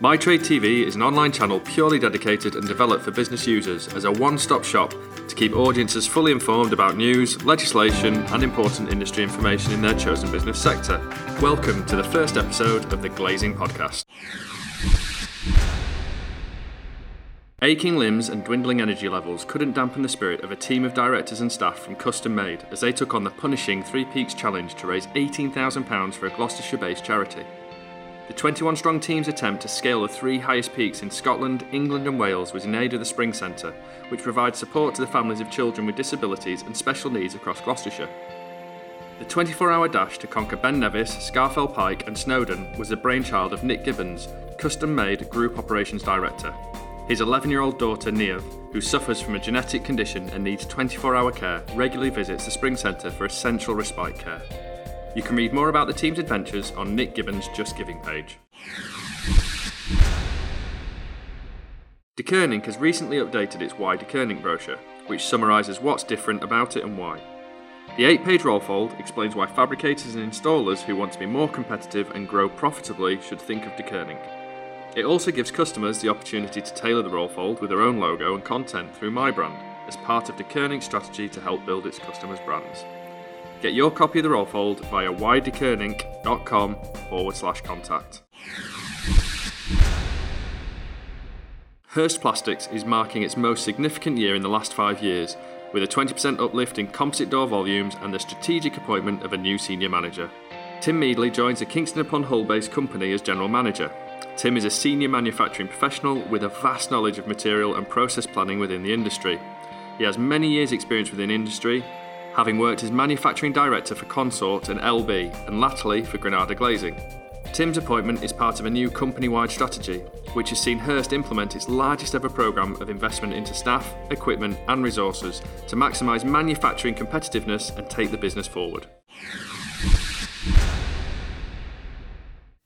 MyTrade TV is an online channel purely dedicated and developed for business users as a one stop shop to keep audiences fully informed about news, legislation, and important industry information in their chosen business sector. Welcome to the first episode of the Glazing Podcast. Aching limbs and dwindling energy levels couldn't dampen the spirit of a team of directors and staff from Custom Made as they took on the punishing Three Peaks Challenge to raise £18,000 for a Gloucestershire based charity. The 21 strong team's attempt to scale the three highest peaks in Scotland, England, and Wales was in aid of the Spring Centre, which provides support to the families of children with disabilities and special needs across Gloucestershire. The 24 hour dash to conquer Ben Nevis, Scafell Pike, and Snowdon was the brainchild of Nick Gibbons, custom made Group Operations Director. His 11 year old daughter, Niamh, who suffers from a genetic condition and needs 24 hour care, regularly visits the Spring Centre for essential respite care. You can read more about the team's adventures on Nick Gibbons' Just Giving page. De has recently updated its Why De brochure, which summarises what's different about it and why. The eight page rollfold explains why fabricators and installers who want to be more competitive and grow profitably should think of De it also gives customers the opportunity to tailor the rollfold with their own logo and content through MyBrand as part of De strategy to help build its customers' brands. Get your copy of the roll fold via whydeceuninck.com forward slash contact. Hurst Plastics is marking its most significant year in the last five years, with a 20% uplift in composite door volumes and the strategic appointment of a new senior manager. Tim Meadley joins a Kingston upon Hull based company as general manager, Tim is a senior manufacturing professional with a vast knowledge of material and process planning within the industry. He has many years' experience within industry, having worked as manufacturing director for Consort and LB, and latterly for Granada Glazing. Tim's appointment is part of a new company wide strategy, which has seen Hurst implement its largest ever programme of investment into staff, equipment, and resources to maximise manufacturing competitiveness and take the business forward.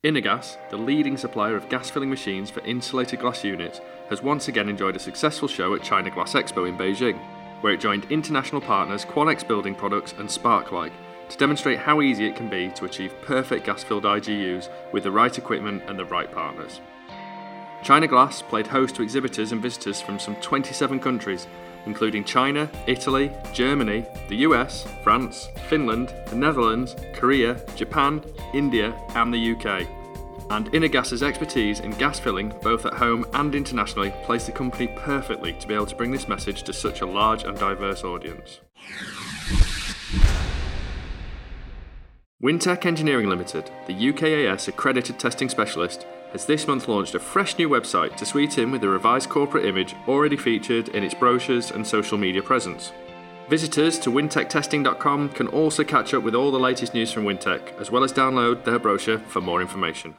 Intergas, the leading supplier of gas filling machines for insulated glass units, has once again enjoyed a successful show at China Glass Expo in Beijing, where it joined international partners Quanex Building Products and Sparklike to demonstrate how easy it can be to achieve perfect gas filled IGUs with the right equipment and the right partners. China Glass played host to exhibitors and visitors from some 27 countries, including China, Italy, Germany, the US, France, Finland, the Netherlands, Korea, Japan, India, and the UK. And Intergas's expertise in gas filling, both at home and internationally, placed the company perfectly to be able to bring this message to such a large and diverse audience. Wintech Engineering Limited, the UKAS accredited testing specialist, has this month launched a fresh new website to sweet in with the revised corporate image already featured in its brochures and social media presence. Visitors to wintechtesting.com can also catch up with all the latest news from Wintech, as well as download their brochure for more information.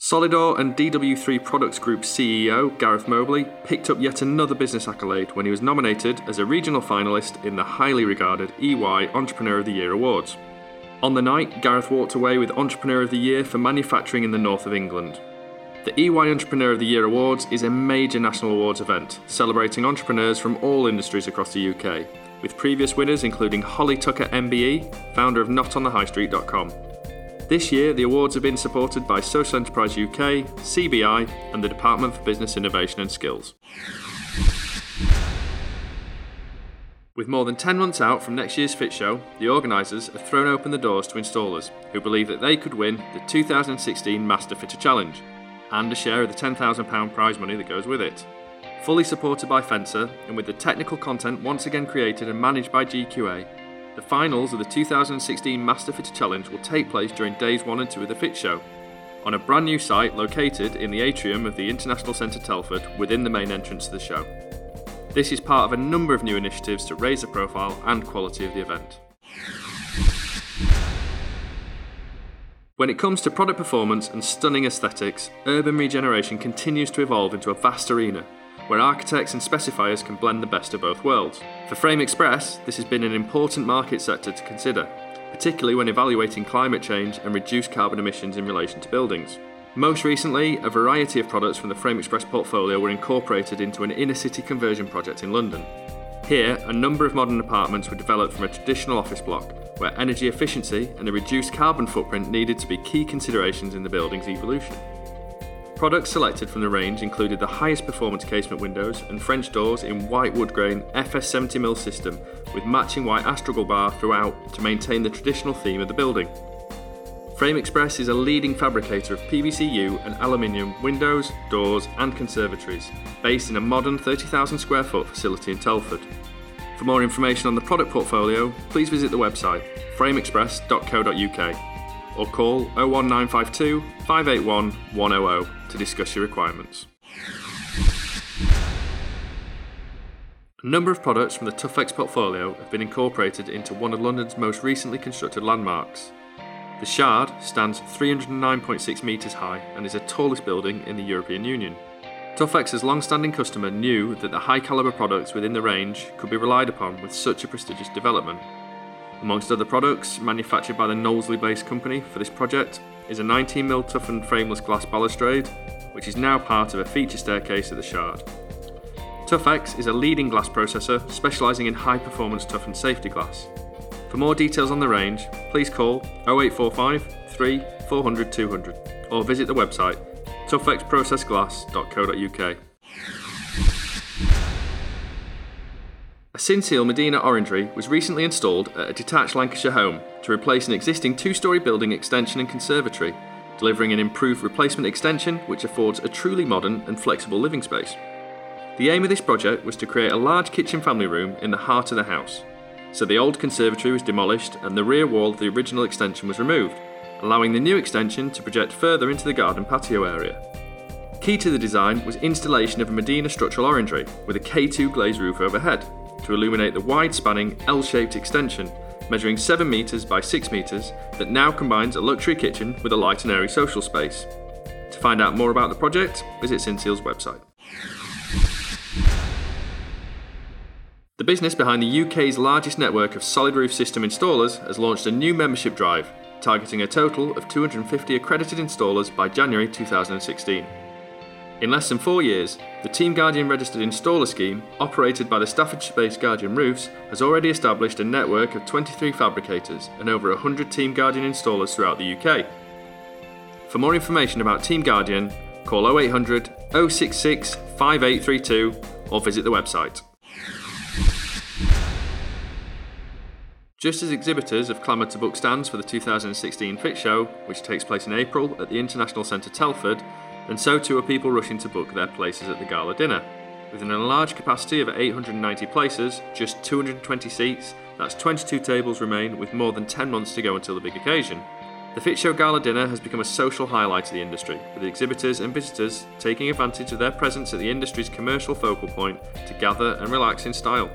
Solidor and DW3 Products Group CEO Gareth Mobley picked up yet another business accolade when he was nominated as a regional finalist in the highly regarded EY Entrepreneur of the Year Awards. On the night, Gareth walked away with Entrepreneur of the Year for manufacturing in the north of England. The EY Entrepreneur of the Year Awards is a major national awards event celebrating entrepreneurs from all industries across the UK, with previous winners including Holly Tucker MBE, founder of NotOnTheHighStreet.com. This year, the awards have been supported by Social Enterprise UK, CBI, and the Department for Business Innovation and Skills. With more than 10 months out from next year's Fit Show, the organisers have thrown open the doors to installers who believe that they could win the 2016 Master Fitter Challenge and a share of the £10,000 prize money that goes with it. Fully supported by FENSA and with the technical content once again created and managed by GQA, the finals of the 2016 Master Fitter Challenge will take place during days 1 and 2 of the Fit Show on a brand new site located in the atrium of the International Centre Telford within the main entrance to the show. This is part of a number of new initiatives to raise the profile and quality of the event. When it comes to product performance and stunning aesthetics, urban regeneration continues to evolve into a vast arena where architects and specifiers can blend the best of both worlds. For Frame Express, this has been an important market sector to consider, particularly when evaluating climate change and reduced carbon emissions in relation to buildings. Most recently, a variety of products from the Frame Express portfolio were incorporated into an inner city conversion project in London. Here, a number of modern apartments were developed from a traditional office block, where energy efficiency and a reduced carbon footprint needed to be key considerations in the building's evolution. Products selected from the range included the highest performance casement windows and French doors in white wood grain FS 70mm system with matching white astragal bar throughout to maintain the traditional theme of the building. Frame Express is a leading fabricator of PVC-U and aluminium windows, doors and conservatories, based in a modern 30,000 square foot facility in Telford. For more information on the product portfolio, please visit the website frameexpress.co.uk or call 01952 581 100 to discuss your requirements. A number of products from the Tuffx portfolio have been incorporated into one of London's most recently constructed landmarks. The Shard stands 309.6 metres high and is the tallest building in the European Union. Tuffx's long-standing customer knew that the high calibre products within the range could be relied upon with such a prestigious development Amongst other products manufactured by the Knowsley based company for this project is a 19mm toughened frameless glass balustrade, which is now part of a feature staircase at the Shard. Tuffx is a leading glass processor specialising in high performance toughened safety glass. For more details on the range, please call 0845 3 400 200 or visit the website tuffexprocessglass.co.uk. A Synseal Medina orangery was recently installed at a detached Lancashire home to replace an existing two story building extension and conservatory, delivering an improved replacement extension which affords a truly modern and flexible living space. The aim of this project was to create a large kitchen family room in the heart of the house. So the old conservatory was demolished and the rear wall of the original extension was removed, allowing the new extension to project further into the garden patio area. Key to the design was installation of a Medina structural orangery with a K2 glazed roof overhead, to illuminate the wide spanning L shaped extension, measuring 7 metres by 6 metres, that now combines a luxury kitchen with a light and airy social space. To find out more about the project, visit Synseal's website. The business behind the UK's largest network of solid roof system installers has launched a new membership drive, targeting a total of 250 accredited installers by January 2016. In less than four years, the Team Guardian registered installer scheme, operated by the Staffordshire based Guardian Roofs, has already established a network of 23 fabricators and over 100 Team Guardian installers throughout the UK. For more information about Team Guardian, call 0800 066 5832 or visit the website. Just as exhibitors have clamoured to book stands for the 2016 Fit Show, which takes place in April at the International Centre Telford, and so too are people rushing to book their places at the gala dinner. With an enlarged capacity of 890 places, just 220 seats, that's 22 tables remain with more than 10 months to go until the big occasion. The Fit Show Gala Dinner has become a social highlight of the industry, with exhibitors and visitors taking advantage of their presence at the industry's commercial focal point to gather and relax in style.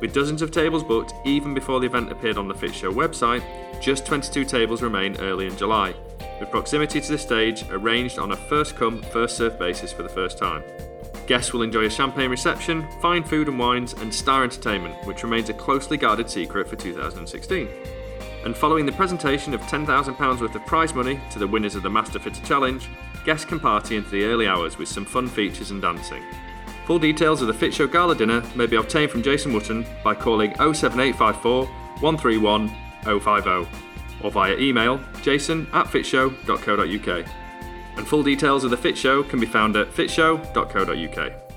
With dozens of tables booked even before the event appeared on the Fit Show website, just 22 tables remain early in July, with proximity to the stage arranged on a first come, first served basis for the first time. Guests will enjoy a champagne reception, fine food and wines, and star entertainment, which remains a closely guarded secret for 2016. And following the presentation of £10,000 worth of prize money to the winners of the Master Fitter Challenge, guests can party into the early hours with some fun features and dancing. Full details of the Fit Show Gala dinner may be obtained from Jason Wootton by calling 07854 131 050 or via email jason at fitshow.co.uk. And full details of the Fit Show can be found at fitshow.co.uk.